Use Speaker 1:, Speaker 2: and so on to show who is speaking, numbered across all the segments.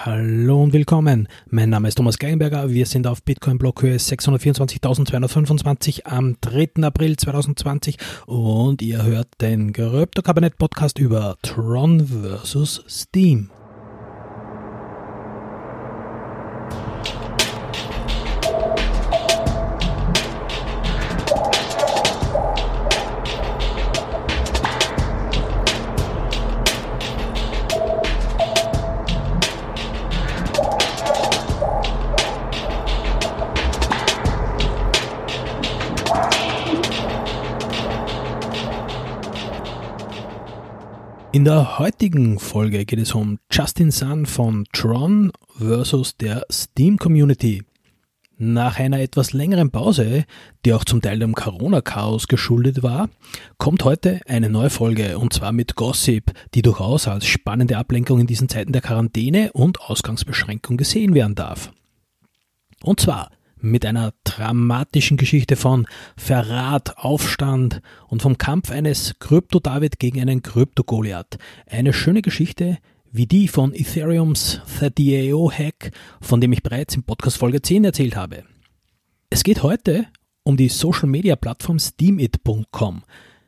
Speaker 1: Hallo und willkommen. Mein Name ist Thomas Geigenberger. Wir sind auf Bitcoin-Blockhöhe 624.225 am 3. April 2020 und ihr hört den Krypto-Kabinett-Podcast über Tron vs. Steam. In der heutigen Folge geht es um Justin Sun von Tron versus der Steam Community. Nach einer etwas längeren Pause, die auch zum Teil dem Corona-Chaos geschuldet war, kommt heute eine neue Folge und zwar mit Gossip, die durchaus als spannende Ablenkung in diesen Zeiten der Quarantäne und Ausgangsbeschränkung gesehen werden darf. Und zwar mit einer dramatischen Geschichte von Verrat, Aufstand und vom Kampf eines Krypto-David gegen einen Krypto-Goliath. Eine schöne Geschichte wie die von Ethereums 30AO-Hack, von dem ich bereits in Podcast Folge 10 erzählt habe. Es geht heute um die Social-Media-Plattform Steamit.com.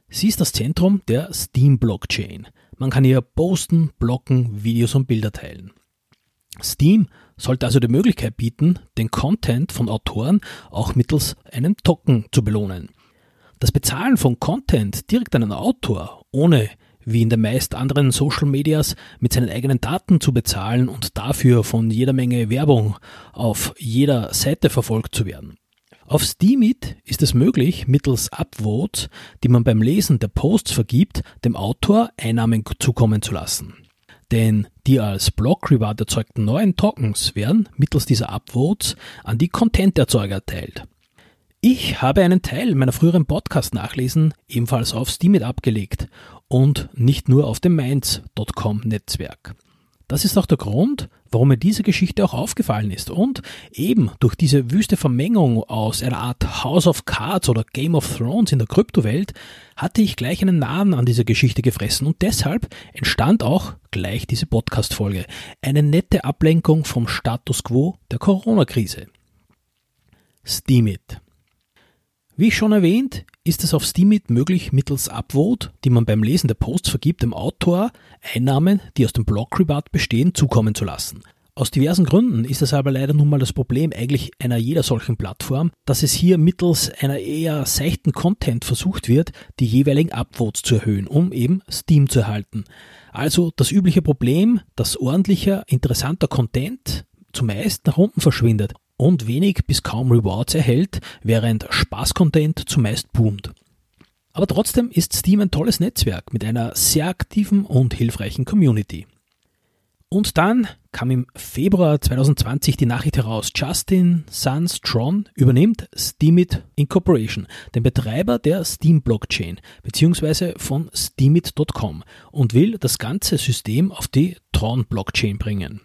Speaker 1: Sie ist das Zentrum der Steam-Blockchain. Man kann hier posten, blocken, Videos und Bilder teilen. Steam sollte also die Möglichkeit bieten, den Content von Autoren auch mittels einem Token zu belohnen. Das Bezahlen von Content direkt an einen Autor, ohne wie in den meist anderen Social Medias mit seinen eigenen Daten zu bezahlen und dafür von jeder Menge Werbung auf jeder Seite verfolgt zu werden. Auf Steemit ist es möglich, mittels Upvotes, die man beim Lesen der Posts vergibt, dem Autor Einnahmen zukommen zu lassen. Denn die als Block Reward erzeugten neuen Tokens werden mittels dieser Upvotes an die Content-Erzeuger erteilt. Ich habe einen Teil meiner früheren Podcast-Nachlesen ebenfalls auf Steemit abgelegt und nicht nur auf dem Mainz.com-Netzwerk. Das ist auch der Grund, warum mir diese Geschichte auch aufgefallen ist. Und eben durch diese wüste Vermengung aus einer Art House of Cards oder Game of Thrones in der Kryptowelt hatte ich gleich einen Namen an dieser Geschichte gefressen und deshalb entstand auch gleich diese Podcast-Folge. Eine nette Ablenkung vom Status quo der Corona-Krise. Steemit. Wie schon erwähnt, ist es auf Steemit möglich, mittels Upvote, die man beim Lesen der Posts vergibt, dem Autor Einnahmen, die aus dem Blog-Reward bestehen, zukommen zu lassen. Aus diversen Gründen ist es aber leider nun mal das Problem eigentlich einer jeder solchen Plattform, dass es hier mittels einer eher seichten Content versucht wird, die jeweiligen Upvotes zu erhöhen, um eben Steam zu erhalten. Also das übliche Problem, dass ordentlicher, interessanter Content zumeist nach unten verschwindet und wenig bis kaum Rewards erhält, während Spaßcontent zumeist boomt. Aber trotzdem ist Steam ein tolles Netzwerk mit einer sehr aktiven und hilfreichen Community. Und dann kam im Februar 2020 die Nachricht heraus, Justin Sunstron übernimmt Steemit Incorporation, den Betreiber der Steam Blockchain bzw. von steemit.com und will das ganze System auf die Tron Blockchain bringen.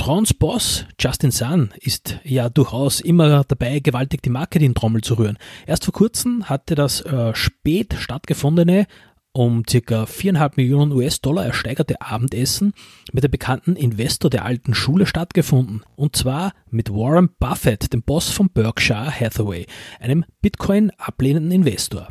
Speaker 1: Trons Boss Justin Sun ist ja durchaus immer dabei, gewaltig die Marketing-Trommel zu rühren. Erst vor kurzem hatte das äh, spät stattgefundene um ca. 4,5 Millionen US-Dollar ersteigerte Abendessen mit dem bekannten Investor der alten Schule stattgefunden. Und zwar mit Warren Buffett, dem Boss von Berkshire Hathaway, einem Bitcoin ablehnenden Investor.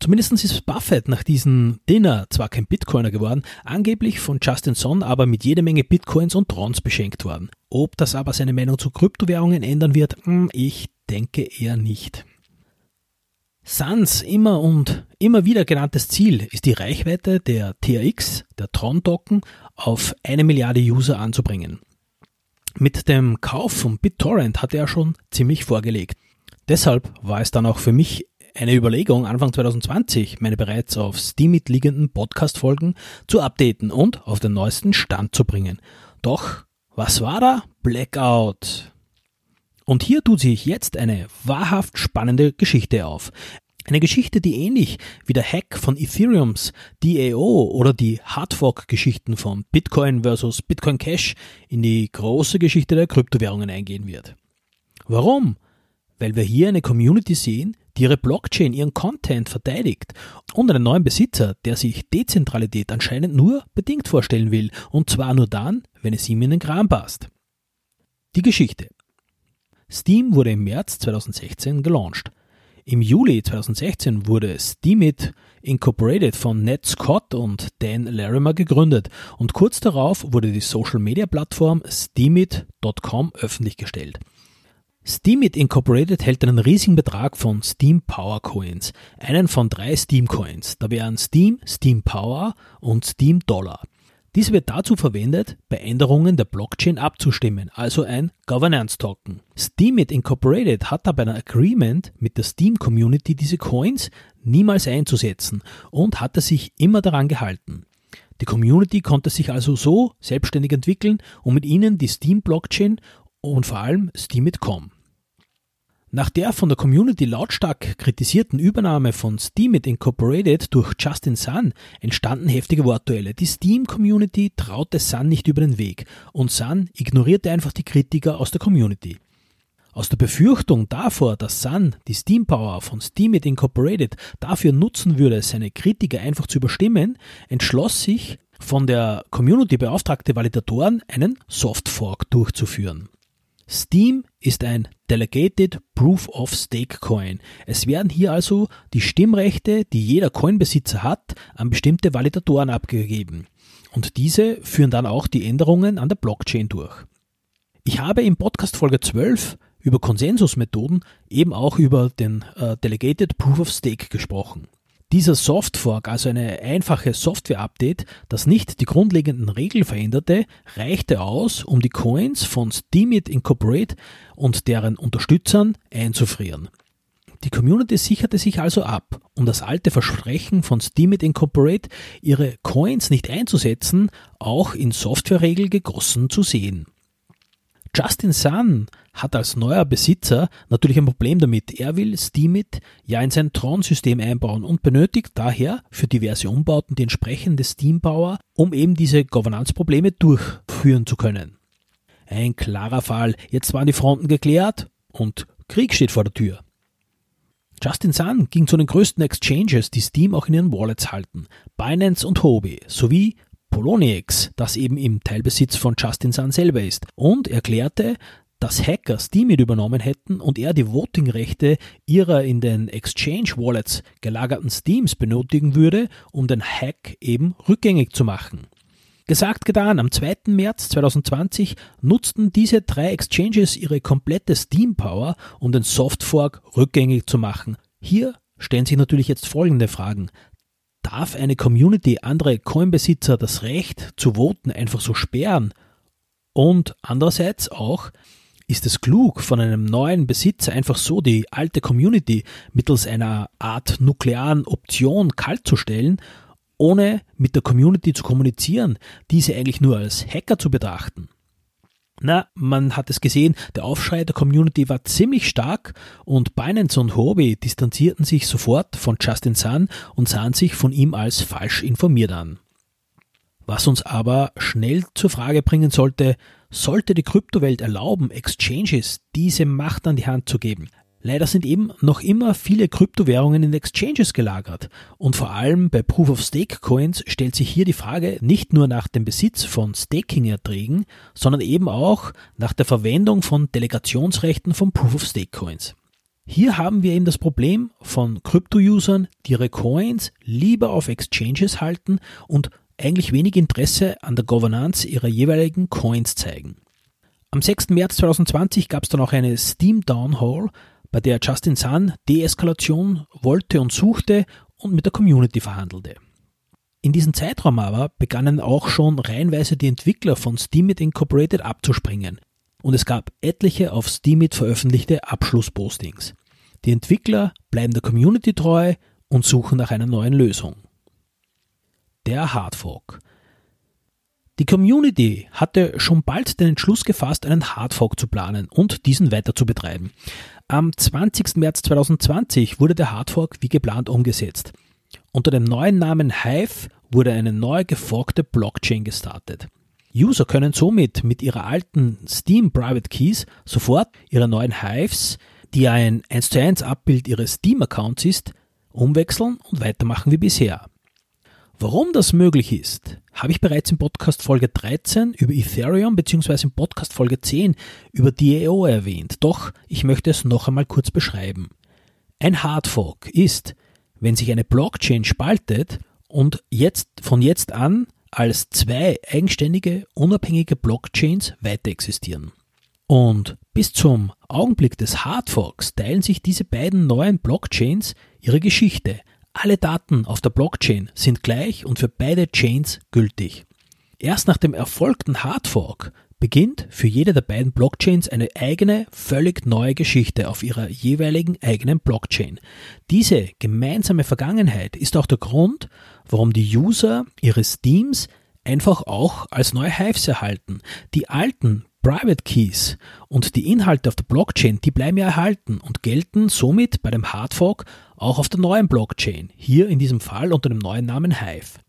Speaker 1: Zumindest ist Buffett nach diesem Dinner zwar kein Bitcoiner geworden, angeblich von Justin Son aber mit jede Menge Bitcoins und Trons beschenkt worden. Ob das aber seine Meinung zu Kryptowährungen ändern wird, hm, ich denke eher nicht. Sans immer und immer wieder genanntes Ziel ist die Reichweite der TRX, der Tron-Token, auf eine Milliarde User anzubringen. Mit dem Kauf von BitTorrent hat er schon ziemlich vorgelegt. Deshalb war es dann auch für mich eine Überlegung, Anfang 2020 meine bereits auf Steamit liegenden Podcast-Folgen zu updaten und auf den neuesten Stand zu bringen. Doch, was war da? Blackout. Und hier tut sich jetzt eine wahrhaft spannende Geschichte auf. Eine Geschichte, die ähnlich wie der Hack von Ethereums DAO oder die Hardfork-Geschichten von Bitcoin versus Bitcoin Cash in die große Geschichte der Kryptowährungen eingehen wird. Warum? Weil wir hier eine Community sehen, ihre Blockchain, ihren Content verteidigt und einen neuen Besitzer, der sich Dezentralität anscheinend nur bedingt vorstellen will. Und zwar nur dann, wenn es ihm in den Kram passt. Die Geschichte. Steam wurde im März 2016 gelauncht. Im Juli 2016 wurde Steemit Incorporated von Ned Scott und Dan Larimer gegründet und kurz darauf wurde die Social-Media-Plattform Steemit.com öffentlich gestellt. Steemit Incorporated hält einen riesigen Betrag von Steam Power Coins, einen von drei Steam Coins. Da wären Steam, Steam Power und Steam Dollar. Dies wird dazu verwendet, bei Änderungen der Blockchain abzustimmen, also ein Governance Token. Steemit Incorporated hat aber ein Agreement mit der Steam Community, diese Coins niemals einzusetzen und hatte sich immer daran gehalten. Die Community konnte sich also so selbstständig entwickeln und mit ihnen die Steam Blockchain und vor allem Steemit.com. Nach der von der Community lautstark kritisierten Übernahme von Steemit Incorporated durch Justin Sun entstanden heftige Wortduelle. Die Steam-Community traute Sun nicht über den Weg und Sun ignorierte einfach die Kritiker aus der Community. Aus der Befürchtung davor, dass Sun die Steam Power von Steemit Incorporated dafür nutzen würde, seine Kritiker einfach zu überstimmen, entschloss sich von der Community beauftragte Validatoren einen Softfork durchzuführen. Steam ist ein Delegated Proof of Stake Coin. Es werden hier also die Stimmrechte, die jeder Coinbesitzer hat, an bestimmte Validatoren abgegeben. Und diese führen dann auch die Änderungen an der Blockchain durch. Ich habe im Podcast Folge 12 über Konsensusmethoden eben auch über den äh, Delegated Proof of Stake gesprochen. Dieser Softfork, also eine einfache Software-Update, das nicht die grundlegenden Regeln veränderte, reichte aus, um die Coins von Steemit Incorporate und deren Unterstützern einzufrieren. Die Community sicherte sich also ab, um das alte Versprechen von Steemit Incorporate, ihre Coins nicht einzusetzen, auch in Softwareregel gegossen zu sehen. Justin Sun hat als neuer Besitzer natürlich ein Problem damit. Er will Steemit ja in sein Tron-System einbauen und benötigt daher für diverse Umbauten die entsprechende Steam-Power, um eben diese Governance-Probleme durchführen zu können. Ein klarer Fall. Jetzt waren die Fronten geklärt und Krieg steht vor der Tür. Justin Sun ging zu den größten Exchanges, die Steam auch in ihren Wallets halten, Binance und Hobie, sowie Poloniex, das eben im Teilbesitz von Justin Sun selber ist, und erklärte, dass Hacker Steemit übernommen hätten und er die Votingrechte ihrer in den Exchange Wallets gelagerten Steams benötigen würde, um den Hack eben rückgängig zu machen. Gesagt, getan, am 2. März 2020 nutzten diese drei Exchanges ihre komplette Steam Power, um den Softfork rückgängig zu machen. Hier stellen sich natürlich jetzt folgende Fragen. Darf eine Community andere Coinbesitzer das Recht zu voten einfach so sperren? Und andererseits auch, ist es klug, von einem neuen Besitzer einfach so die alte Community mittels einer Art nuklearen Option kalt zu stellen, ohne mit der Community zu kommunizieren, diese eigentlich nur als Hacker zu betrachten? Na, man hat es gesehen, der Aufschrei der Community war ziemlich stark und Binance und Huobi distanzierten sich sofort von Justin Sun und sahen sich von ihm als falsch informiert an. Was uns aber schnell zur Frage bringen sollte, sollte die Kryptowelt erlauben, Exchanges diese Macht an die Hand zu geben. Leider sind eben noch immer viele Kryptowährungen in Exchanges gelagert. Und vor allem bei Proof of Stake Coins stellt sich hier die Frage nicht nur nach dem Besitz von Staking-Erträgen, sondern eben auch nach der Verwendung von Delegationsrechten von Proof of Stake Coins. Hier haben wir eben das Problem von Krypto-Usern, die ihre Coins lieber auf Exchanges halten und eigentlich wenig Interesse an der Governance ihrer jeweiligen Coins zeigen. Am 6. März 2020 gab es dann auch eine Steam Down Hall, bei der Justin Sun Deeskalation wollte und suchte und mit der Community verhandelte. In diesem Zeitraum aber begannen auch schon reihenweise die Entwickler von Steemit Incorporated abzuspringen und es gab etliche auf Steemit veröffentlichte Abschlusspostings. Die Entwickler bleiben der Community treu und suchen nach einer neuen Lösung der Hardfork. Die Community hatte schon bald den Entschluss gefasst, einen Hardfork zu planen und diesen weiter zu betreiben. Am 20. März 2020 wurde der Hardfork wie geplant umgesetzt. Unter dem neuen Namen Hive wurde eine neu geforkte Blockchain gestartet. User können somit mit ihrer alten Steam Private Keys sofort ihre neuen Hives, die ein 1 zu 1 Abbild ihres Steam Accounts ist, umwechseln und weitermachen wie bisher. Warum das möglich ist, habe ich bereits in Podcast Folge 13 über Ethereum bzw. in Podcast Folge 10 über DAO erwähnt, doch ich möchte es noch einmal kurz beschreiben. Ein Hardfork ist, wenn sich eine Blockchain spaltet und jetzt von jetzt an als zwei eigenständige, unabhängige Blockchains weiter existieren. Und bis zum Augenblick des Hardforks teilen sich diese beiden neuen Blockchains ihre Geschichte, alle Daten auf der Blockchain sind gleich und für beide Chains gültig. Erst nach dem erfolgten Hardfork beginnt für jede der beiden Blockchains eine eigene, völlig neue Geschichte auf ihrer jeweiligen eigenen Blockchain. Diese gemeinsame Vergangenheit ist auch der Grund, warum die User ihres Teams einfach auch als neue Hives erhalten. Die alten Private Keys und die Inhalte auf der Blockchain, die bleiben ja erhalten und gelten somit bei dem Hardfork auch auf der neuen Blockchain, hier in diesem Fall unter dem neuen Namen Hive.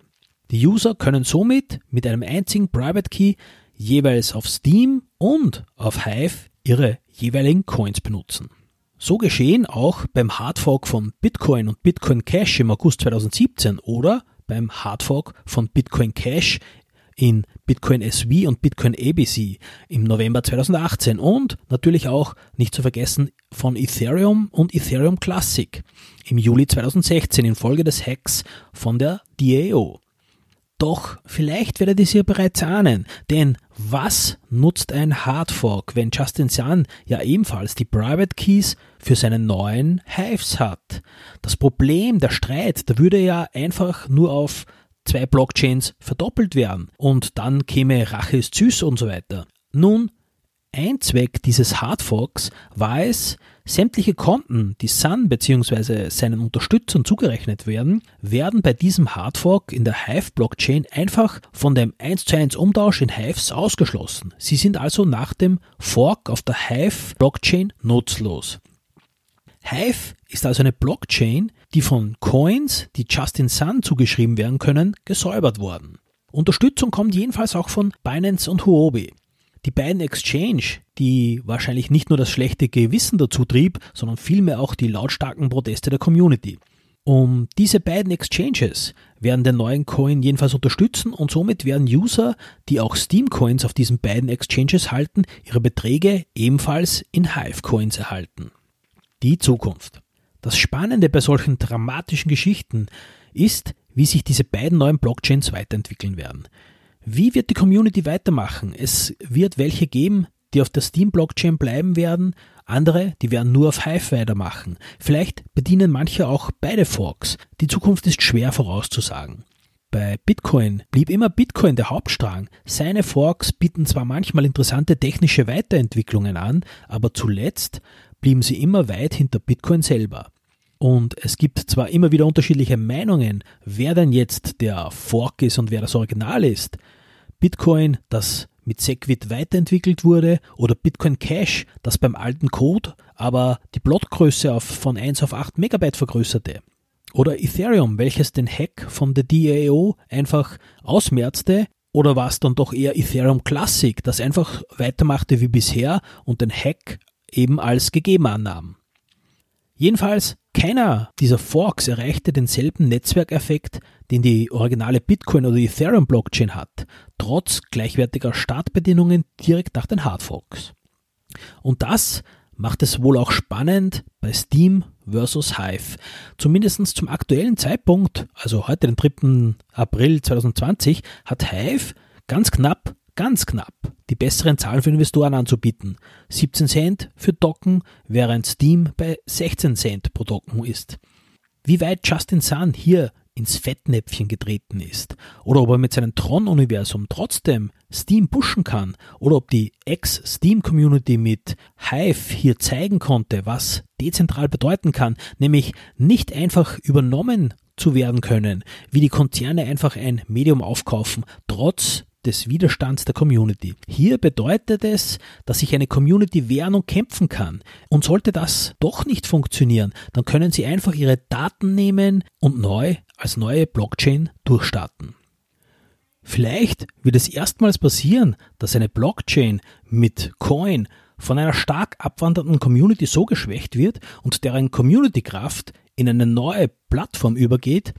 Speaker 1: Die User können somit mit einem einzigen Private Key jeweils auf Steam und auf Hive ihre jeweiligen Coins benutzen. So geschehen auch beim Hardfork von Bitcoin und Bitcoin Cash im August 2017 oder beim Hardfork von Bitcoin Cash in Bitcoin SV und Bitcoin ABC im November 2018 und natürlich auch nicht zu vergessen von Ethereum und Ethereum Classic im Juli 2016 infolge des Hacks von der DAO. Doch vielleicht werdet ihr es ja bereits ahnen, denn was nutzt ein Hardfork, wenn Justin Sun ja ebenfalls die Private Keys für seine neuen Hives hat? Das Problem, der Streit, da würde ja einfach nur auf zwei Blockchains verdoppelt werden und dann käme Rache ist süß und so weiter. Nun, ein Zweck dieses Hardforks war es, sämtliche Konten, die Sun bzw. seinen Unterstützern zugerechnet werden, werden bei diesem Hardfork in der Hive-Blockchain einfach von dem 1 zu 1 Umtausch in Hives ausgeschlossen. Sie sind also nach dem Fork auf der Hive-Blockchain nutzlos. Hive ist also eine Blockchain, die von Coins, die Justin Sun zugeschrieben werden können, gesäubert worden. Unterstützung kommt jedenfalls auch von Binance und Huobi. Die beiden Exchange, die wahrscheinlich nicht nur das schlechte Gewissen dazu trieb, sondern vielmehr auch die lautstarken Proteste der Community. Um diese beiden Exchanges werden den neuen Coin jedenfalls unterstützen und somit werden User, die auch Steam Coins auf diesen beiden Exchanges halten, ihre Beträge ebenfalls in Hive Coins erhalten. Die Zukunft. Das Spannende bei solchen dramatischen Geschichten ist, wie sich diese beiden neuen Blockchains weiterentwickeln werden. Wie wird die Community weitermachen? Es wird welche geben, die auf der Steam-Blockchain bleiben werden, andere, die werden nur auf Hive weitermachen. Vielleicht bedienen manche auch beide Forks. Die Zukunft ist schwer vorauszusagen. Bei Bitcoin blieb immer Bitcoin der Hauptstrang. Seine Forks bieten zwar manchmal interessante technische Weiterentwicklungen an, aber zuletzt blieben sie immer weit hinter Bitcoin selber. Und es gibt zwar immer wieder unterschiedliche Meinungen, wer denn jetzt der Fork ist und wer das Original ist. Bitcoin, das mit Segwit weiterentwickelt wurde, oder Bitcoin Cash, das beim alten Code aber die Plotgröße auf, von 1 auf 8 Megabyte vergrößerte. Oder Ethereum, welches den Hack von der DAO einfach ausmerzte, oder war es dann doch eher Ethereum Classic, das einfach weitermachte wie bisher und den Hack eben als gegeben annahm. Jedenfalls, keiner dieser Forks erreichte denselben Netzwerkeffekt, den die originale Bitcoin oder Ethereum Blockchain hat, trotz gleichwertiger Startbedingungen direkt nach den Hardforks. Und das macht es wohl auch spannend bei Steam versus Hive. Zumindest zum aktuellen Zeitpunkt, also heute den 3. April 2020, hat Hive ganz knapp ganz knapp die besseren Zahlen für Investoren anzubieten. 17 Cent für Docken, während Steam bei 16 Cent pro Docken ist. Wie weit Justin Sun hier ins Fettnäpfchen getreten ist oder ob er mit seinem Tron-Universum trotzdem Steam pushen kann oder ob die Ex-Steam-Community mit Hive hier zeigen konnte, was dezentral bedeuten kann, nämlich nicht einfach übernommen zu werden können, wie die Konzerne einfach ein Medium aufkaufen, trotz des Widerstands der Community. Hier bedeutet es, dass sich eine Community wehren und kämpfen kann. Und sollte das doch nicht funktionieren, dann können Sie einfach Ihre Daten nehmen und neu als neue Blockchain durchstarten. Vielleicht wird es erstmals passieren, dass eine Blockchain mit Coin von einer stark abwandernden Community so geschwächt wird und deren Community-Kraft in eine neue Plattform übergeht,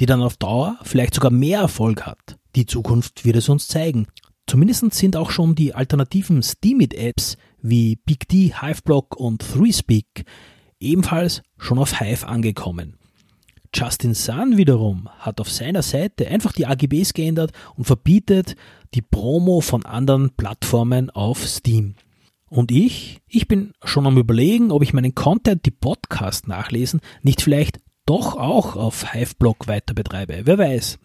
Speaker 1: die dann auf Dauer vielleicht sogar mehr Erfolg hat. Die Zukunft wird es uns zeigen. Zumindest sind auch schon die alternativen Steemit-Apps wie BigD, Hiveblock und ThreeSpeak ebenfalls schon auf Hive angekommen. Justin Sun wiederum hat auf seiner Seite einfach die AGBs geändert und verbietet die Promo von anderen Plattformen auf Steam. Und ich, ich bin schon am überlegen, ob ich meinen Content, die Podcast nachlesen, nicht vielleicht doch auch auf Hiveblock weiter betreibe. Wer weiß.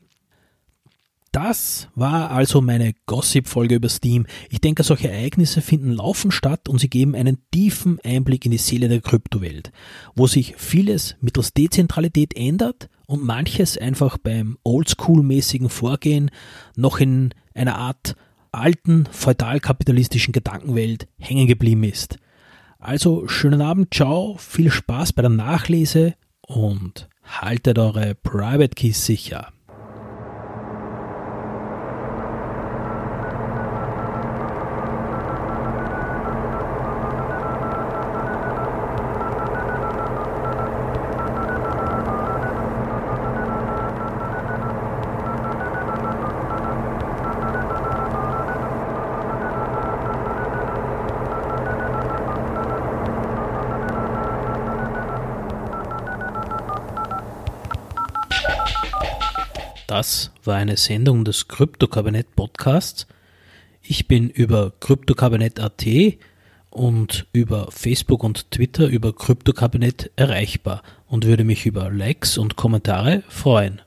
Speaker 1: Das war also meine Gossip-Folge über Steam. Ich denke, solche Ereignisse finden laufend statt und sie geben einen tiefen Einblick in die Seele der Kryptowelt, wo sich vieles mittels Dezentralität ändert und manches einfach beim oldschool-mäßigen Vorgehen noch in einer Art alten feudalkapitalistischen Gedankenwelt hängen geblieben ist. Also schönen Abend, ciao, viel Spaß bei der Nachlese und haltet eure Private Keys sicher. Das war eine Sendung des Krypto-Kabinett Podcasts. Ich bin über Kryptokabinett.at und über Facebook und Twitter über Kryptokabinett erreichbar und würde mich über Likes und Kommentare freuen.